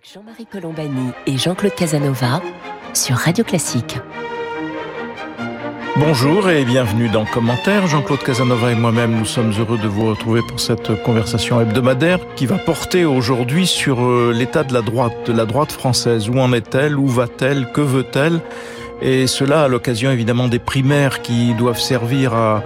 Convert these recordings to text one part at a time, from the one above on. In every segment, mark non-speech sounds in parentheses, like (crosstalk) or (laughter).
Jean-Marie Colombani et Jean-Claude Casanova sur Radio Classique. Bonjour et bienvenue dans Commentaire. Jean-Claude Casanova et moi-même, nous sommes heureux de vous retrouver pour cette conversation hebdomadaire qui va porter aujourd'hui sur euh, l'état de la droite, de la droite française. Où en est-elle? Où va-t-elle? Que veut-elle? Et cela à l'occasion évidemment des primaires qui doivent servir à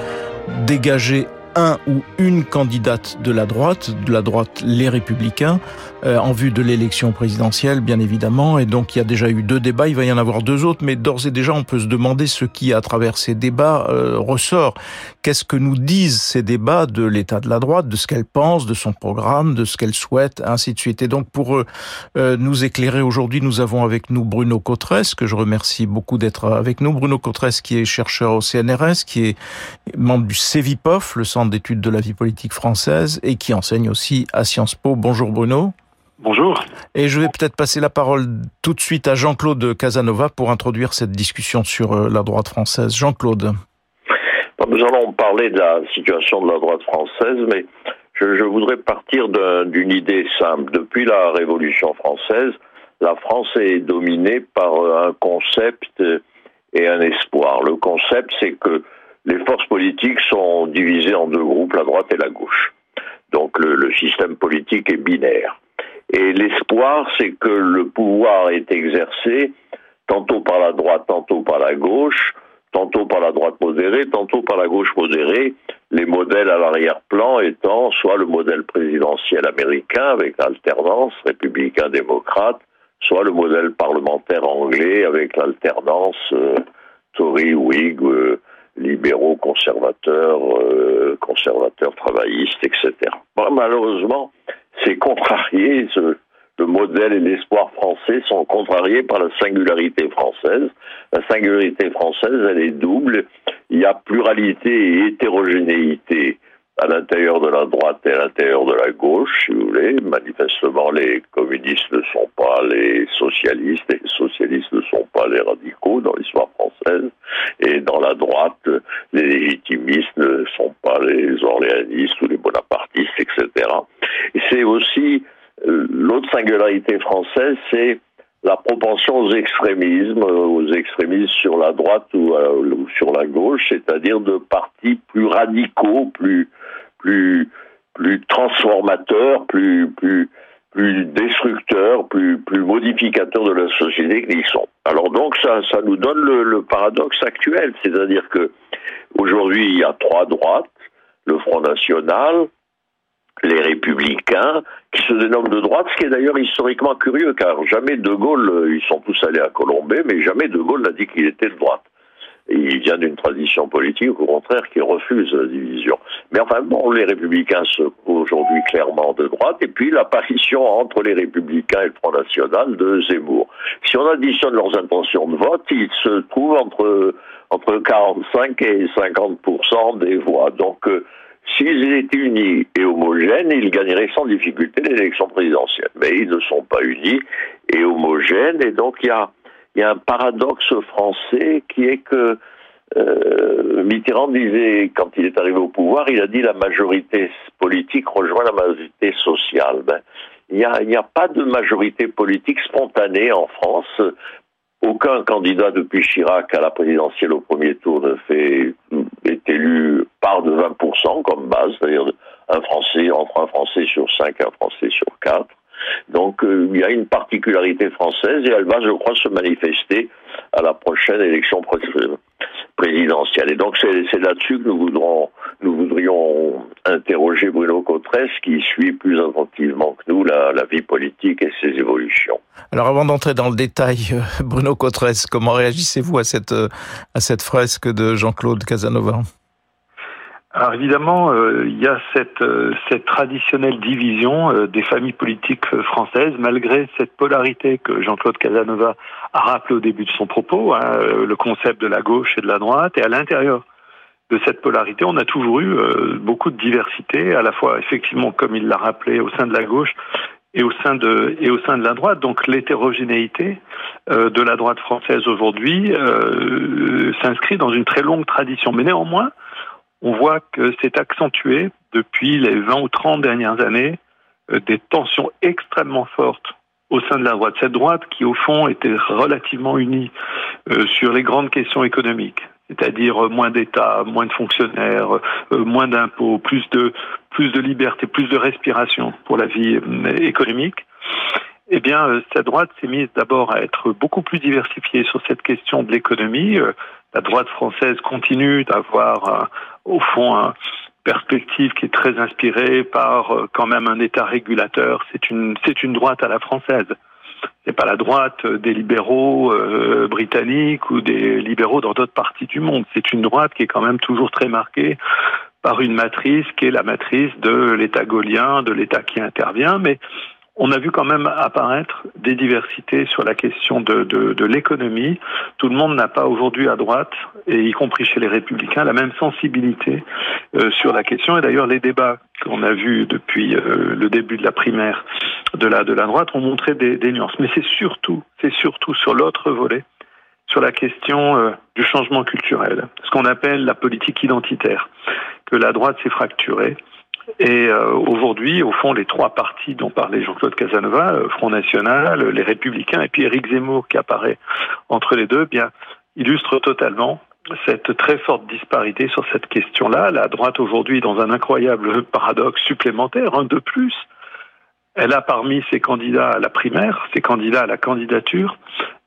dégager un ou une candidate de la droite, de la droite les républicains, euh, en vue de l'élection présidentielle, bien évidemment. Et donc, il y a déjà eu deux débats, il va y en avoir deux autres, mais d'ores et déjà, on peut se demander ce qui, à travers ces débats, euh, ressort. Qu'est-ce que nous disent ces débats de l'état de la droite, de ce qu'elle pense, de son programme, de ce qu'elle souhaite, ainsi de suite. Et donc, pour euh, nous éclairer aujourd'hui, nous avons avec nous Bruno Cotresse, que je remercie beaucoup d'être avec nous. Bruno Cotresse, qui est chercheur au CNRS, qui est membre du CEVIPOF, le Centre d'études de la vie politique française, et qui enseigne aussi à Sciences Po. Bonjour Bruno. Bonjour. Et je vais peut-être passer la parole tout de suite à Jean-Claude Casanova pour introduire cette discussion sur euh, la droite française. Jean-Claude. Nous allons parler de la situation de la droite française, mais je, voudrais partir d'une idée simple. Depuis la Révolution française, la France est dominée par un concept et un espoir. Le concept, c'est que les forces politiques sont divisées en deux groupes, la droite et la gauche. Donc le système politique est binaire. Et l'espoir, c'est que le pouvoir est exercé tantôt par la droite, tantôt par la gauche, tantôt par la droite modérée, tantôt par la gauche modérée, les modèles à l'arrière-plan étant soit le modèle présidentiel américain avec l'alternance républicain-démocrate, soit le modèle parlementaire anglais avec l'alternance euh, Tory-Whig, euh, libéraux-conservateurs, euh, conservateurs travaillistes, etc. malheureusement, c'est contrarié, le modèle et l'espoir français sont contrariés par la singularité française. La singularité française, elle est double. Il y a pluralité et hétérogénéité à l'intérieur de la droite et à l'intérieur de la gauche, si vous voulez. Manifestement, les communistes ne sont pas les socialistes les socialistes ne sont pas les radicaux dans l'histoire française. Et dans la droite, les légitimistes ne sont pas les orléanistes ou les bonapartistes, etc. Et c'est aussi euh, l'autre singularité française, c'est la propension aux extrémismes, aux extrémismes sur la droite ou, euh, sur la gauche, c'est-à-dire de partis plus radicaux, plus plus transformateurs, plus plus plus destructeurs, plus plus modificateurs de la société qu'ils sont. Alors donc ça ça nous donne le, le paradoxe actuel, c'est-à-dire que aujourd'hui il y a trois droites, le Front National, les républicains, qui se dénomment de droite, ce qui est d'ailleurs historiquement curieux, car jamais De Gaulle, euh, ils sont tous allés à Colombay, mais jamais De Gaulle n'a dit qu'il était de droite. Il vient d'une tradition politique, au contraire, qui refuse la division. Mais enfin, bon, les républicains sont aujourd'hui clairement de droite, et puis l'apparition entre les républicains et le Front National de Zemmour. Si on additionne leurs intentions de vote, ils se trouvent entre, entre 45 et 50% des voix. Donc, euh, S'ils étaient unis et homogènes, ils gagneraient sans difficulté l'élection présidentielle. Mais ils ne sont pas unis et homogènes, et donc il y a, un paradoxe français qui est que euh, Mitterrand disait, quand il est arrivé au pouvoir, il a dit la majorité politique rejoint la majorité sociale. Ben, il n'y a, a, pas de majorité politique spontanée en France. Aucun candidat depuis Chirac à la présidentielle au premier tour ne fait, est élu par de 20% comme base, c'est-à-dire un Français, entre un Français sur cinq et un Français sur quatre. Donc euh, il y a une particularité française et elle va, je crois, se manifester à la prochaine élection présidentielle. Et donc c'est là-dessus que nous voudrons, nous voudrions interroger Bruno Cotresse qui suit plus attentivement que nous la, vie politique et ses évolutions. Alors avant d'entrer dans le détail, euh, Bruno Cotresse, comment réagissez-vous euh, à cette fresque de Jean-Claude Casanova? Alors évidemment, euh, il y a cette, cette traditionnelle division des familles politiques françaises, malgré cette polarité que Jean-Claude Casanova a rappelé au début de son propos, hein, le concept de la gauche et de la droite, et à l'intérieur de cette polarité, on a toujours eu beaucoup de diversité, à la fois effectivement, comme il l'a rappelé, au sein de la gauche, et au sein de et au sein de la droite. Donc l'hétérogénéité euh, de la droite française aujourd'hui euh, s'inscrit dans une très longue tradition. Mais néanmoins, on voit que c'est accentué depuis les 20 ou 30 dernières années euh, des tensions extrêmement fortes au sein de la droite. Cette droite qui, au fond, était relativement unie euh, sur les grandes questions économiques, c'est-à-dire moins d'État, moins de fonctionnaires, euh, moins d'impôts, plus de, plus de liberté, plus de respiration pour la vie euh, économique. Eh bien, cette droite s'est mise d'abord à être beaucoup plus diversifiée sur cette question de l'économie. La droite française continue d'avoir, au fond, un, perspective qui est très inspirée par euh, quand même un État régulateur. C'est une, une droite à la française. C'est pas la droite des libéraux euh, britanniques ou des libéraux dans d'autres parties du monde. C'est une droite qui est quand même toujours très marquée par une matrice qui est la matrice de l'État gaulien, de l'État qui intervient, on a vu quand même apparaître des diversités sur la question de, l'économie. Tout le monde n'a pas aujourd'hui à droite, et y compris chez les républicains, la même sensibilité euh, sur la question. Et d'ailleurs, les débats qu'on a vus depuis euh, le début de la primaire de la, droite ont montré des, des nuances. Mais c'est surtout, c'est surtout sur l'autre volet, sur la question euh, du changement culturel, ce qu'on appelle la politique identitaire, que la droite s'est fracturée et euh, aujourd'hui, au fond, les trois partis dont parlait Jean-Claude Casanova, euh, Front National, les Républicains et puis Éric Zemmour qui apparaît entre les deux, eh bien illustrent totalement cette très forte disparité sur cette question-là. La droite aujourd'hui dans un incroyable paradoxe supplémentaire, un de plus. Elle a parmi ses candidats à la primaire, ses candidats à la candidature,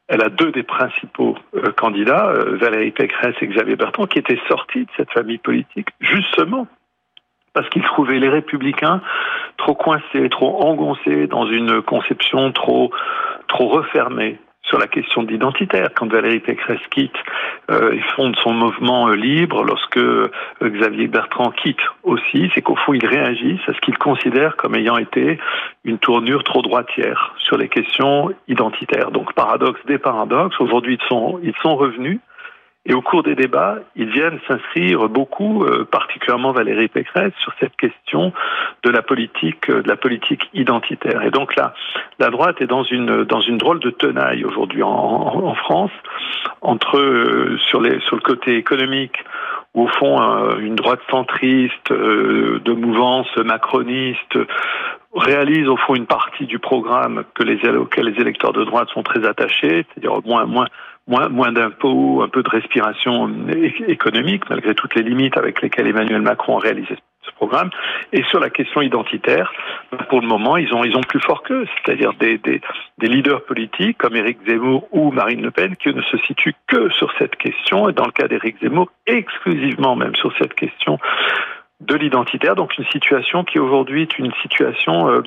elle a deux des principaux euh, candidats, Valérie Pécresse et Xavier Bertrand, qui étaient sortis de cette famille politique justement parce qu'ils trouvaient les républicains trop coincés, trop engoncés dans une conception trop, trop refermée sur la question d'identitaire. Quand Valérie Pécresse quitte euh, fonde son mouvement euh, libre, lorsque euh, Xavier Bertrand quitte aussi, c'est qu'au fond, ils réagissent à ce qu'ils considèrent comme ayant été une tournure trop droitière sur les questions identitaires. Donc, paradoxe des paradoxes. Aujourd'hui, ils sont revenus et au cours des débats, ils viennent s'inscrire beaucoup, euh, particulièrement Valérie Pécresse, sur cette question de la politique, euh, de la politique identitaire. Et donc là, la droite est dans une dans une drôle de tenaille aujourd'hui en, France entre euh, sur le côté économique où au fond une droite centriste de mouvance macroniste réalise au fond une partie du programme que les, auquel les électeurs de droite sont très attachés, c'est-à-dire moins, moins, moins, moins d'impôts, un peu de respiration économique, malgré toutes les limites avec lesquelles Emmanuel Macron a réalisé ce programme. Et sur la question identitaire, pour le moment, ils ont, ils ont plus fort qu'eux, c'est-à-dire des, des, des, leaders politiques comme Éric Zemmour ou Marine Le Pen qui ne se situent que sur cette question, et dans le cas d'Éric Zemmour, exclusivement même sur cette question de l'identitaire. Donc une situation qui aujourd'hui est une situation euh,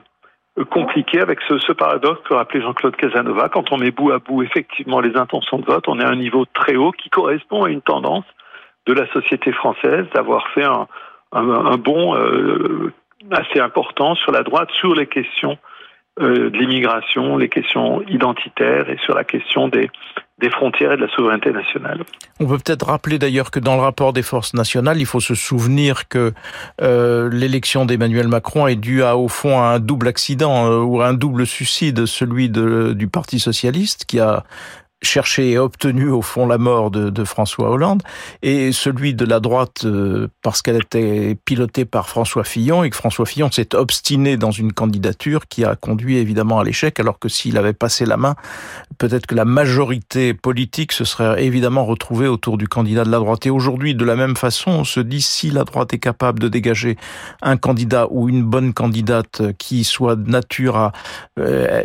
compliqué avec ce, ce paradoxe que rappelait Jean-Claude Casanova. Quand on met bout à bout effectivement les intentions de vote, on est à un niveau très haut qui correspond à une tendance de la société française d'avoir fait un, un, bond euh, assez important sur la droite sur les questions euh, de l'immigration, les questions identitaires et sur la question des, des frontières et de la souveraineté nationale. On peut peut-être rappeler d'ailleurs que dans le rapport des forces nationales, il faut se souvenir que euh, l'élection d'Emmanuel Macron est due au fond à un double accident euh, ou à un double suicide, celui du Parti socialiste qui a cherché et obtenu au fond la mort de, de, François Hollande, et celui de la droite euh, parce qu'elle était pilotée par François Fillon et que François Fillon s'est obstiné dans une candidature qui a conduit évidemment à l'échec, alors que s'il avait passé la main, peut-être que la majorité politique se serait évidemment retrouvée autour du candidat de la droite. Et aujourd'hui, de la même façon, on se dit si la droite est capable de dégager un candidat ou une bonne candidate qui soit de nature à, euh,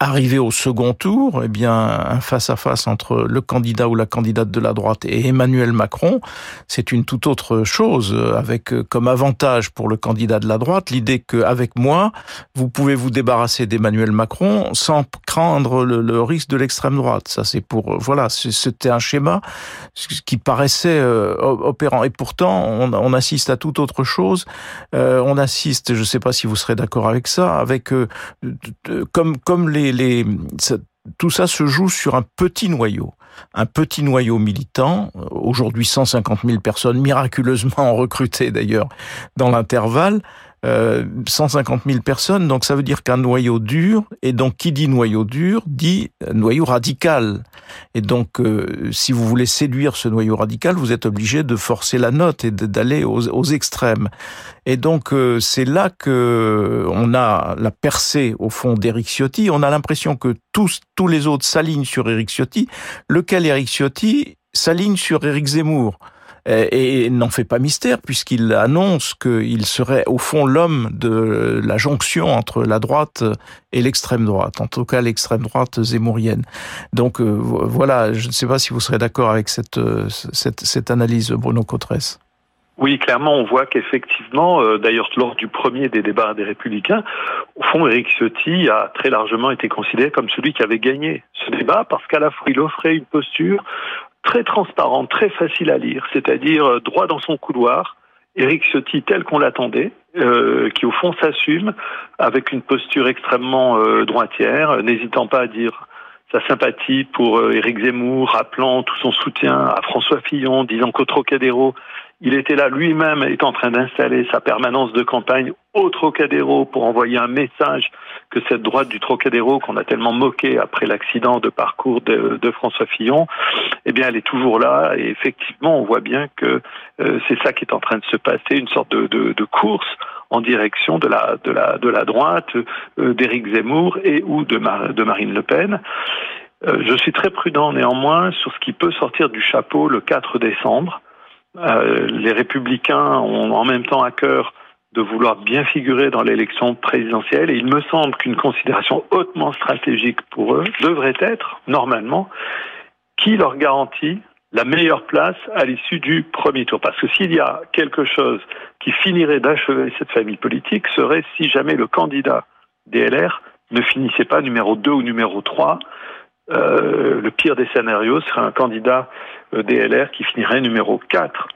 arriver au second tour, eh bien face à face entre le candidat ou la candidate de la droite et Emmanuel Macron, c'est une toute autre chose, avec euh, comme avantage pour le candidat de la droite l'idée qu'avec moi, vous pouvez vous débarrasser d'Emmanuel Macron sans craindre le, le risque de l'extrême droite. Ça, c'est pour, euh, voilà, c'était un schéma qui paraissait euh, opérant. Et pourtant, on, on, assiste à toute autre chose. Euh, on assiste, je ne sais pas si vous serez d'accord avec ça, avec, euh, comme, comme les, les, tout ça se joue sur un petit noyau, un petit noyau militant. Aujourd'hui, 150 000 personnes miraculeusement (laughs) recrutées d'ailleurs dans l'intervalle. 150 000 personnes, donc ça veut dire qu'un noyau dur, et donc qui dit noyau dur, dit noyau radical. Et donc, si vous voulez séduire ce noyau radical, vous êtes obligé de forcer la note et d'aller aux, extrêmes. Et donc, c'est là que on a la percée, au fond, d'Eric Ciotti. On a l'impression que tous, tous les autres s'alignent sur Eric Ciotti, lequel Eric Ciotti s'aligne sur Éric Zemmour? Et n'en fait pas mystère puisqu'il annonce qu'il serait au fond l'homme de la jonction entre la droite et l'extrême droite, en tout cas l'extrême droite zémourienne. Donc euh, voilà, je ne sais pas si vous serez d'accord avec cette, cette, cette analyse, Bruno Cotresse. Oui, clairement, on voit qu'effectivement, euh, d'ailleurs, lors du premier des débats des Républicains, au fond, Éric Ciotti a très largement été considéré comme celui qui avait gagné ce débat parce qu'à la fois, il offrait une posture très transparente, très facile à lire, c'est-à-dire euh, droit dans son couloir, Éric Ciotti tel qu'on l'attendait, euh, qui au fond s'assume avec une posture extrêmement droitière, n'hésitant pas à dire sa sympathie pour Éric Zemmour, rappelant tout son soutien à François Fillon, disant qu'au Trocadéro, il était là lui-même, est en train d'installer sa permanence de campagne au Trocadéro pour envoyer un message que cette droite du Trocadéro qu'on a tellement moqué après l'accident de parcours de, François Fillon, eh bien, elle est toujours là. Et effectivement, on voit bien que euh, c'est ça qui est en train de se passer, une sorte de course en direction de la, de la, de la droite euh, d'Éric Zemmour et ou de, Mar de Marine Le Pen. Euh, je suis très prudent néanmoins sur ce qui peut sortir du chapeau le 4 décembre. Euh, les républicains ont en même temps à cœur de vouloir bien figurer dans l'élection présidentielle et il me semble qu'une considération hautement stratégique pour eux devrait être, normalement, qui leur garantit la meilleure place à l'issue du premier tour. Parce que s'il y a quelque chose qui finirait d'achever cette famille politique, serait si jamais le candidat DLR ne finissait pas numéro 2 ou numéro 3. Euh, le pire des scénarios serait un candidat euh, DLR qui finirait numéro 4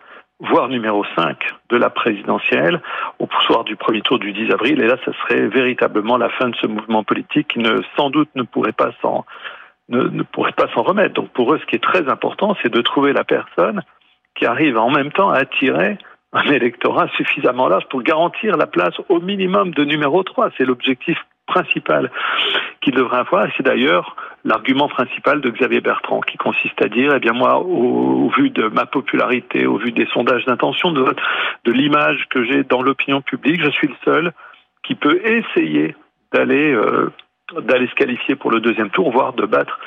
voire numéro 5 de la présidentielle au soir du premier tour du 10 avril. Et là, ça serait véritablement la fin de ce mouvement politique qui ne, sans doute ne pourrait pas s'en pourrait pas s'en remettre. Donc pour eux, ce qui est très important, c'est de trouver la personne qui arrive en même temps à attirer un électorat suffisamment large pour garantir la place au minimum de numéro 3. C'est l'objectif principal qu'il devrait avoir. Et c'est d'ailleurs l'argument principal de Xavier Bertrand, qui consiste à dire, eh bien moi, au, vu de ma popularité, au vu des sondages d'intention, de, de l'image que j'ai dans l'opinion publique, je suis le seul qui peut essayer d'aller euh, d'aller se qualifier pour le deuxième tour, voire de battre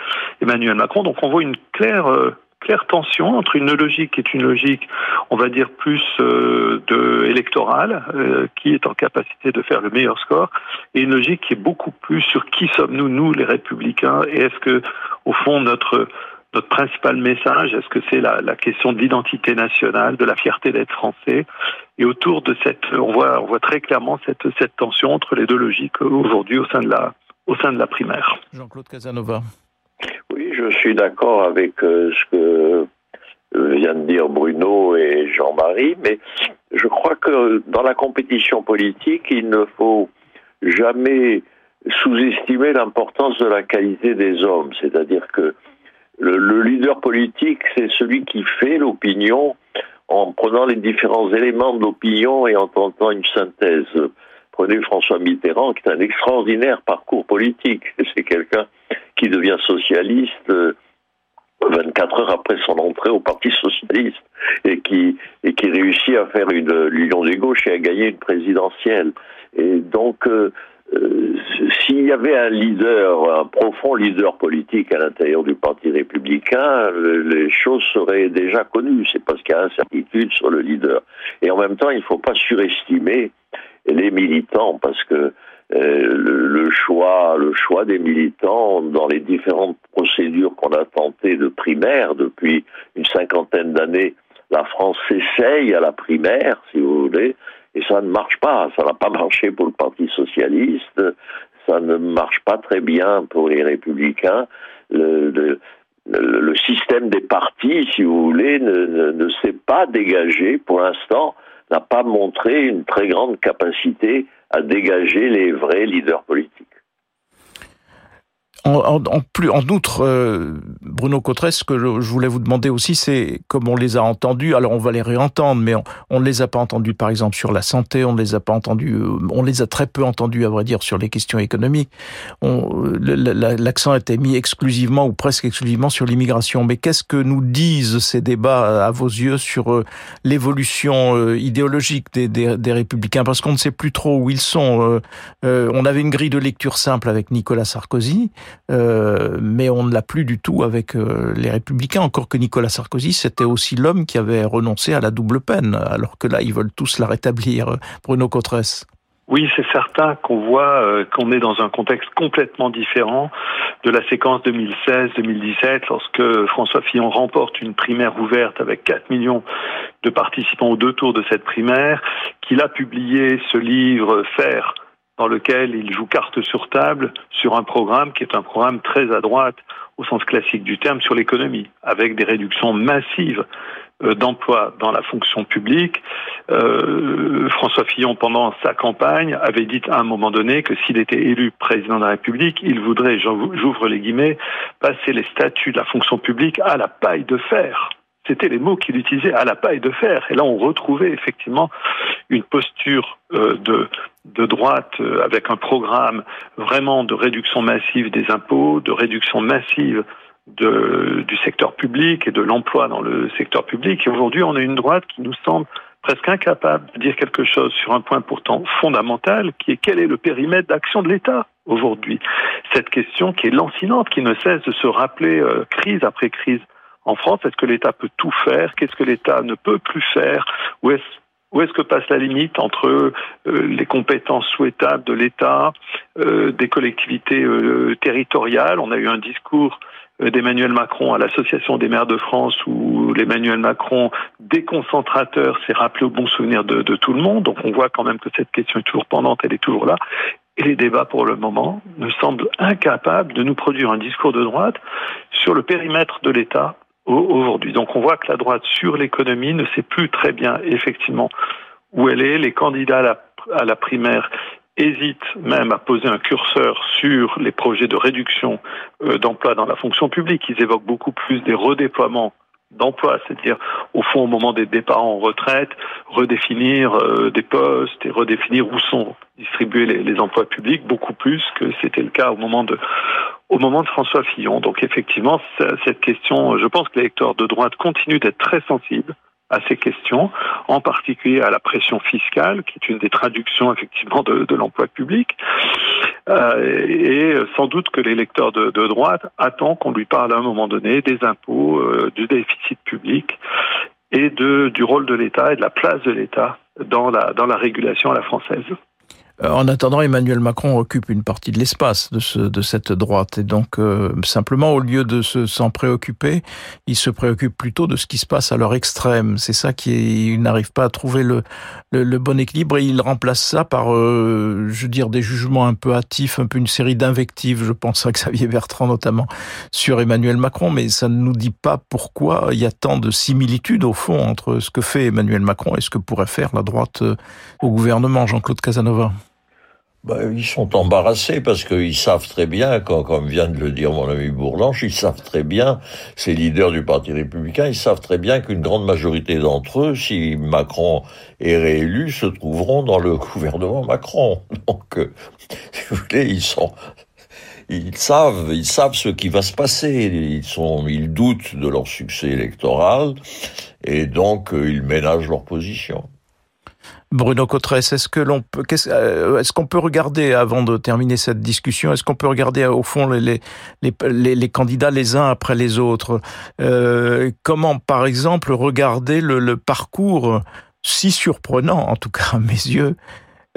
Emmanuel Macron. Donc on voit une claire euh, claire tension entre une logique qui est une logique, on va dire, plus euh, de électorale, euh, qui est en capacité de faire le meilleur score, et une logique qui est beaucoup plus sur qui sommes-nous, nous, les républicains, et est-ce que, au fond, notre notre principal message, est-ce que c'est la, question de l'identité nationale, de la fierté d'être français? Et autour de cette, on voit, on voit très clairement cette, cette tension entre les deux logiques aujourd'hui au sein de la, au sein de la primaire. Jean-Claude Casanova. Je suis d'accord avec euh, ce que euh, viennent de dire Bruno et Jean-Marie, mais je crois que dans la compétition politique, il ne faut jamais sous-estimer l'importance de la qualité des hommes. C'est-à-dire que le, le, leader politique, c'est celui qui fait l'opinion en prenant les différents éléments de l'opinion et en tentant une synthèse. Prenez François Mitterrand, qui est un extraordinaire parcours politique. C'est quelqu'un qui devient socialiste 24 heures après son entrée au Parti socialiste et qui, et qui réussit à faire une l'union des gauches et à gagner une présidentielle. Et donc, euh, euh, s'il y avait un leader, un profond leader politique à l'intérieur du Parti républicain, les choses seraient déjà connues. C'est parce qu'il y a incertitude sur le leader. Et en même temps, il ne faut pas surestimer les militants parce que euh, le, le, choix, le choix des militants dans les différentes procédures qu'on a tentées de primaire depuis une cinquantaine d'années, la France s'essaye à la primaire, si vous voulez, et ça ne marche pas. Ça n'a pas (laughs) marché pour le Parti socialiste, ça ne marche pas très bien pour les républicains. Le, le, le système des partis, si vous voulez, ne, ne, ne s'est pas dégagé pour l'instant, n'a pas montré une très grande capacité à dégager les vrais leaders politiques. En, plus, en outre, euh, Bruno Cotres, ce que je, voulais vous demander aussi, c'est comme on les a entendus, alors on va les réentendre, mais on ne les a pas entendus, par exemple, sur la santé, on ne les a pas entendus, euh, on les a très peu entendus, à vrai dire, sur les questions économiques. L'accent a été mis exclusivement ou presque exclusivement sur l'immigration. Mais qu'est-ce que nous disent ces débats, à vos yeux, sur euh, l'évolution idéologique des, des, des républicains? Parce qu'on ne sait plus trop où ils sont. on avait une grille de lecture simple avec Nicolas Sarkozy. Euh, mais on ne l'a plus du tout avec euh, les républicains, encore que Nicolas Sarkozy, c'était aussi l'homme qui avait renoncé à la double peine, alors que là, ils veulent tous la rétablir. Bruno Cotresse. Oui, c'est certain qu'on voit euh, qu'on est dans un contexte complètement différent de la séquence 2016-2017, lorsque François Fillon remporte une primaire ouverte avec 4 millions de participants aux deux tours de cette primaire, qu'il a publié ce livre Faire dans lequel il joue carte sur table sur un programme qui est un programme très à droite au sens classique du terme sur l'économie, avec des réductions massives euh, d'emplois dans la fonction publique. Euh, François Fillon, pendant sa campagne, avait dit à un moment donné que s'il était élu président de la République, il voudrait, j'ouvre les guillemets, passer les statuts de la fonction publique à la paille de fer. C'était les mots qu'il utilisait à la paille de fer. Et là, on retrouvait effectivement une posture euh, de, droite euh, avec un programme vraiment de réduction massive des impôts, de réduction massive du secteur public et de l'emploi dans le secteur public. Et aujourd'hui, on a une droite qui nous semble presque incapable de dire quelque chose sur un point pourtant fondamental, qui est quel est le périmètre d'action de l'État aujourd'hui? Cette question qui est lancinante, qui ne cesse de se rappeler euh, crise après crise en France. Est-ce que l'État peut tout faire? Qu'est-ce que l'État ne peut plus faire? Où est-ce est-ce que passe la limite entre euh, les compétences souhaitables de l'État, euh, des collectivités euh, territoriales? On a eu un discours d'Emmanuel Macron à l'Association des maires de France où l'Emmanuel Macron déconcentrateur s'est rappelé au bon souvenir de, de, tout le monde. Donc on voit quand même que cette question est toujours pendante, elle est toujours là. Et les débats pour le moment me semblent incapables de nous produire un discours de droite sur le périmètre de l'État aujourd'hui. Donc on voit que la droite sur l'économie ne sait plus très bien effectivement où elle est. Les candidats à la, primaire hésitent même à poser un curseur sur les projets de réduction euh, d'emplois dans la fonction publique. Ils évoquent beaucoup plus des redéploiements d'emploi, c'est-à-dire au fond au moment des départs en retraite, redéfinir euh, des postes et redéfinir où sont distribués les, emplois publics, beaucoup plus que c'était le cas au moment de au moment de François Fillon. Donc effectivement, cette question, je pense que l'électeur de droite continue d'être très sensible à ces questions, en particulier à la pression fiscale, qui est une des traductions effectivement de, l'emploi public, euh, et sans doute que l'électeur de, de, droite attend qu'on lui parle à un moment donné des impôts, euh, du déficit public et de, du rôle de l'État et de la place de l'État dans la, dans la régulation à la française. Euh, en attendant, Emmanuel Macron occupe une partie de l'espace de, ce, de cette droite. Et donc, euh, simplement, au lieu de s'en préoccuper, il se préoccupe plutôt de ce qui se passe à leur extrême. C'est ça qui n'arrive pas à trouver le, le, bon équilibre et il remplace ça par, euh, je veux dire, des jugements un peu hâtifs, un peu une série d'invectives. Je pense à Xavier Bertrand notamment sur Emmanuel Macron, mais ça ne nous dit pas pourquoi il y a tant de similitudes au fond entre ce que fait Emmanuel Macron et ce que pourrait faire la droite au gouvernement, Jean-Claude Casanova. Ben, ils sont embarrassés parce qu'ils savent très bien, comme vient de le dire mon ami Bourlange, ils savent très bien, ces leaders du Parti républicain, ils savent très bien qu'une grande majorité d'entre eux, si Macron est réélu, se trouveront dans le (laughs) gouvernement Macron. Donc, euh, si vous voulez, ils sont, ils savent, ils savent ce qui va se passer. Ils sont, ils doutent de leur succès électoral et donc euh, ils ménagent leur position. Bruno Cotresse, est-ce que l'on peut, euh, est-ce qu'on peut regarder avant de terminer cette discussion, est-ce qu'on peut regarder euh, au fond les les, les, candidats les uns après les autres euh, Comment, par exemple, regarder le, parcours si surprenant, en tout cas à mes yeux,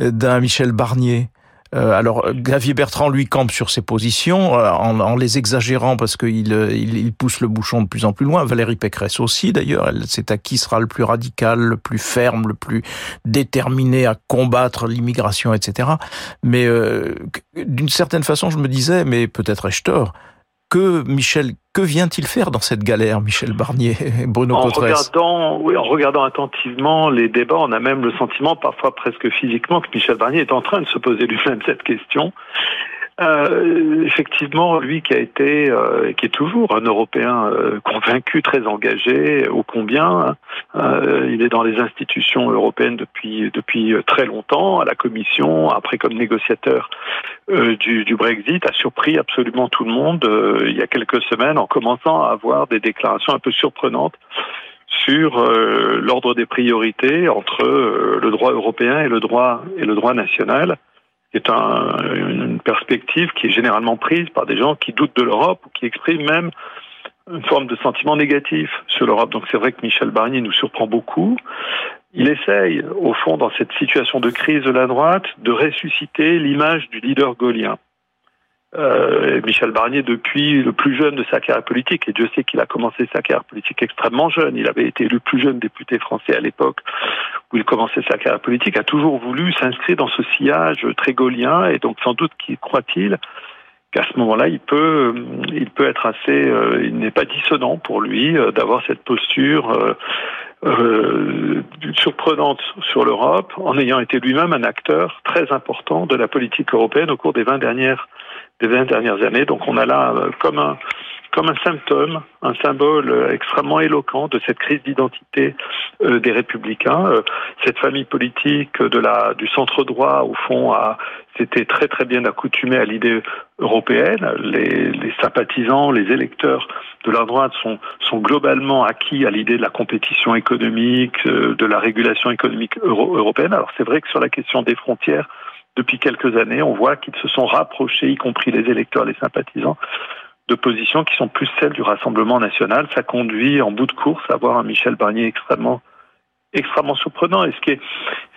d'un Michel Barnier? Alors Xavier Bertrand lui campe sur ses positions euh, en, les exagérant parce qu'il euh, il, pousse le bouchon de plus en plus loin. Valérie Pécresse aussi d'ailleurs, elle c'est à qui sera le plus radical, le plus ferme, le plus déterminé à combattre l'immigration, etc. Mais d'une certaine façon, je me disais, mais peut-être ai-je tort, que Michel, que vient-il faire dans cette galère, Michel Barnier, Bruno en regardant, oui, en regardant attentivement les débats, on a même le sentiment, parfois presque physiquement, que Michel Barnier est en train de se poser lui-même cette question. Euh, effectivement, lui qui a été, euh, qui est toujours un Européen euh, convaincu, très engagé, ô combien, hein, il est dans les institutions européennes depuis depuis très longtemps, à la Commission, après comme négociateur du, du, Brexit, a surpris absolument tout le monde il y a quelques semaines en commençant à avoir des déclarations un peu surprenantes sur l'ordre des priorités entre le droit européen et le droit et le droit national c'est un, une perspective qui est généralement prise par des gens qui doutent de l'Europe ou qui expriment même une forme de sentiment négatif sur l'Europe. Donc c'est vrai que Michel Barnier nous surprend beaucoup. Il essaye, au fond, dans cette situation de crise de la droite, de ressusciter l'image du leader gaulien. Euh, Michel Barnier, depuis le plus jeune de sa carrière politique, et Dieu sait qu'il a commencé sa carrière politique extrêmement jeune, il avait été le plus jeune député français à l'époque où il commençait sa carrière politique, a toujours voulu s'inscrire dans ce sillage très gaulien, et donc sans doute qu'il croit-il qu'à ce moment-là, il peut, il peut être assez, euh, il n'est pas dissonant pour lui euh, d'avoir cette posture euh, euh, surprenante sur l'Europe, en ayant été lui-même un acteur très important de la politique européenne au cours des 20 dernières des 20 dernières années. Donc on a là euh, comme un, comme un symptôme, un symbole euh, extrêmement éloquent de cette crise d'identité euh, des républicains. cette famille politique de la, du centre droit, au fond, a s'était très très bien accoutumée à l'idée européenne. Les, les, sympathisants, les électeurs de la droite sont, sont globalement acquis à l'idée de la compétition économique, de la régulation économique européenne. Alors c'est vrai que sur la question des frontières, depuis quelques années, on voit qu'ils se sont rapprochés, y compris les électeurs, les sympathisants, de positions qui sont plus celles du Rassemblement national. Ça conduit en bout de course à avoir un Michel Barnier extrêmement surprenant. Et ce qui est,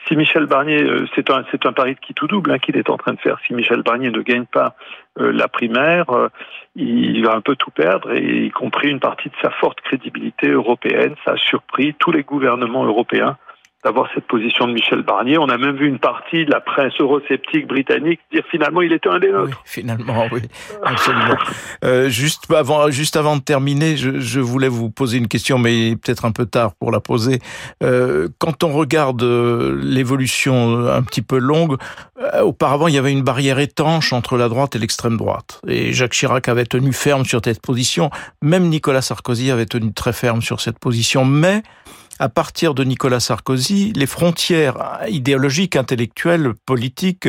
si Michel Barnier, euh, c'est un, c'est pari de qui tout double hein, qu'il est en train de faire. Si Michel Barnier ne gagne pas euh, la primaire, euh, il va un peu tout perdre, y compris une partie de sa forte crédibilité européenne. Ça a surpris tous les gouvernements européens d'avoir cette position de Michel Barnier. On a même vu une partie de la presse eurosceptique britannique dire finalement il était un des nôtres. Oui, finalement, oui, absolument. euh, juste avant, juste avant de terminer, je, je, voulais vous poser une question, mais peut-être un peu tard pour la poser. Euh, quand on regarde euh, l'évolution un petit peu longue, euh, auparavant il y avait une barrière étanche entre la droite et l'extrême droite, et Jacques Chirac avait tenu ferme sur cette position. Même Nicolas Sarkozy avait tenu très ferme sur cette position, mais à partir de Nicolas Sarkozy, les frontières idéologiques, intellectuelles, politiques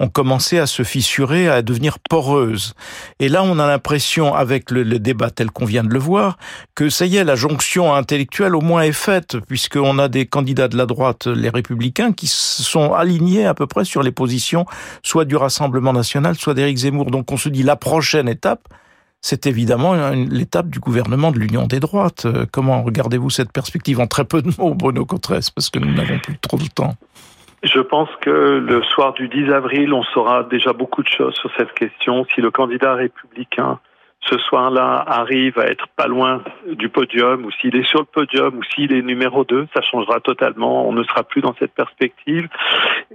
ont commencé à se fissurer, à devenir poreuses. Et là, on a l'impression, avec le, débat tel qu'on vient de le voir, que ça y est, la jonction intellectuelle au moins est faite, puisqu'on a des candidats de la droite, les républicains, qui sont alignés à peu près sur les positions, soit du Rassemblement national, soit d'Éric Zemmour. Donc on se dit, la prochaine étape, c'est évidemment l'étape du gouvernement de l'Union des droites. Euh, comment regardez-vous cette perspective en très peu de mots, Bruno Cotresse, parce que nous n'avons plus trop de temps je pense que le soir du 10 avril, on saura déjà beaucoup de choses sur cette question. Si le candidat républicain ce soir-là arrive à être pas loin du podium, ou s'il est sur le podium, ou s'il est numéro 2, ça changera totalement. On ne sera plus dans cette perspective.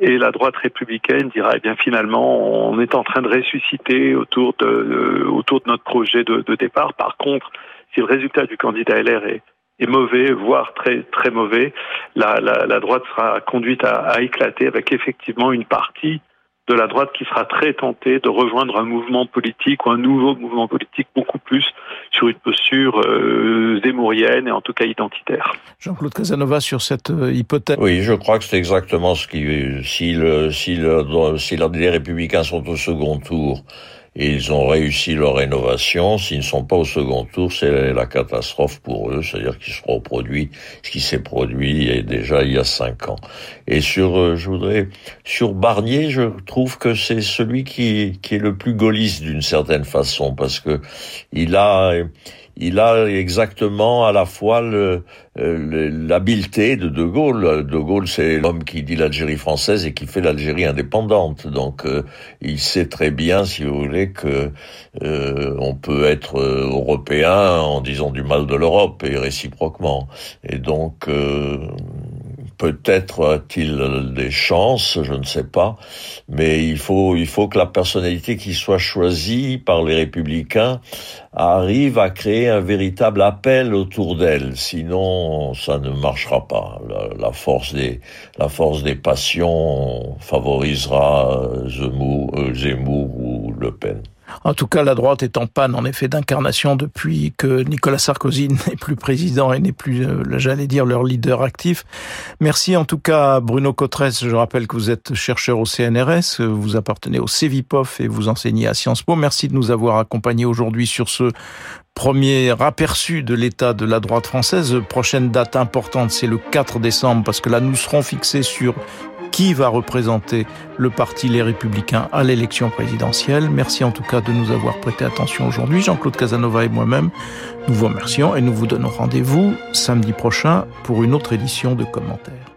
Et la droite républicaine dira, eh bien finalement, on est en train de ressusciter autour de, euh, autour de notre projet de, départ. Par contre, si le résultat du candidat LR est, mauvais, voire très très mauvais, la, droite sera conduite à éclater avec effectivement une partie de la droite qui sera très tentée de rejoindre un mouvement politique ou un nouveau mouvement politique beaucoup plus sur une posture euh, zémourienne et en tout cas identitaire. Jean-Claude Casanova sur cette euh, hypothèse. Oui, je crois que c'est exactement ce qui si le si le si les républicains sont au second tour ils ont réussi leur rénovation. S'ils ne sont pas au second tour, c'est la catastrophe pour eux, c'est-à-dire qu'ils seront produits ce qui s'est produit déjà il y a cinq ans. Et sur, euh, je voudrais, sur Barnier, je trouve que c'est celui qui, qui est le plus gaulliste d'une certaine façon parce que il a, il a exactement à la fois euh, l'habileté de De Gaulle. De Gaulle, c'est l'homme qui dit l'Algérie française et qui fait l'Algérie indépendante. Donc, euh, il sait très bien, si vous voulez, que euh, on peut être européen en disant du mal de l'Europe et réciproquement. Et donc, Peut-être a-t-il des chances, je ne sais pas, mais il faut, il que la personnalité qui soit choisie par les républicains arrive à créer un véritable appel autour d'elle. Sinon, ça ne marchera pas. La, force des, la force des passions favorisera Zemmour, euh, Zemmour ou Le Pen. En tout cas, la droite est en panne, en effet, d'incarnation depuis que Nicolas Sarkozy (laughs) n'est plus président et n'est plus, euh, j'allais dire, leur leader actif. Merci en tout cas, Bruno Cotresse. Je rappelle que vous êtes chercheur au CNRS, vous appartenez au CEVIPOF et vous enseignez à Sciences Po. Merci de nous avoir accompagnés aujourd'hui sur ce premier aperçu de l'état de la droite française. Prochaine date importante, c'est le 4 décembre, parce que là, nous serons fixés sur qui va représenter le parti Les Républicains à l'élection présidentielle? Merci en tout cas de nous avoir prêté attention aujourd'hui. Jean-Claude Casanova et moi-même, nous vous remercions et nous vous donnons rendez-vous samedi prochain pour une autre édition de commentaires.